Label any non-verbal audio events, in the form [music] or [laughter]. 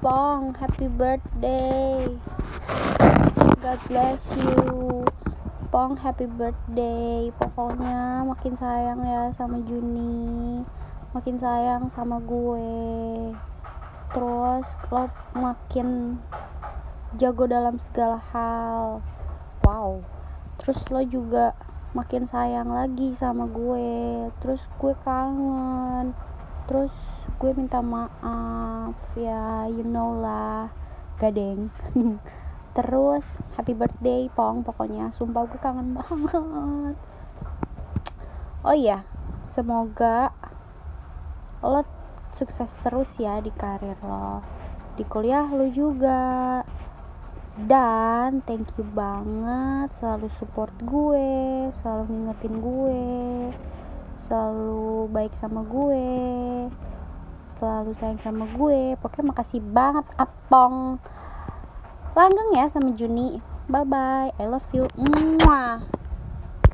Pong. Happy birthday. God bless you. Pong happy birthday. Pokoknya makin sayang ya sama Juni. Makin sayang sama gue. Terus lo makin jago dalam segala hal. Wow. Terus lo juga makin sayang lagi sama gue. Terus gue kangen. Terus gue minta maaf ya you know lah gadeng [laughs] terus happy birthday pong pokoknya. Sumpah gue kangen banget. Oh iya semoga lo sukses terus ya di karir lo. Di kuliah lo juga. Dan thank you banget selalu support gue selalu ngingetin gue selalu baik sama gue selalu sayang sama gue. Pokoknya makasih banget apong. Langgeng ya sama Juni. Bye bye I love you. Mwah.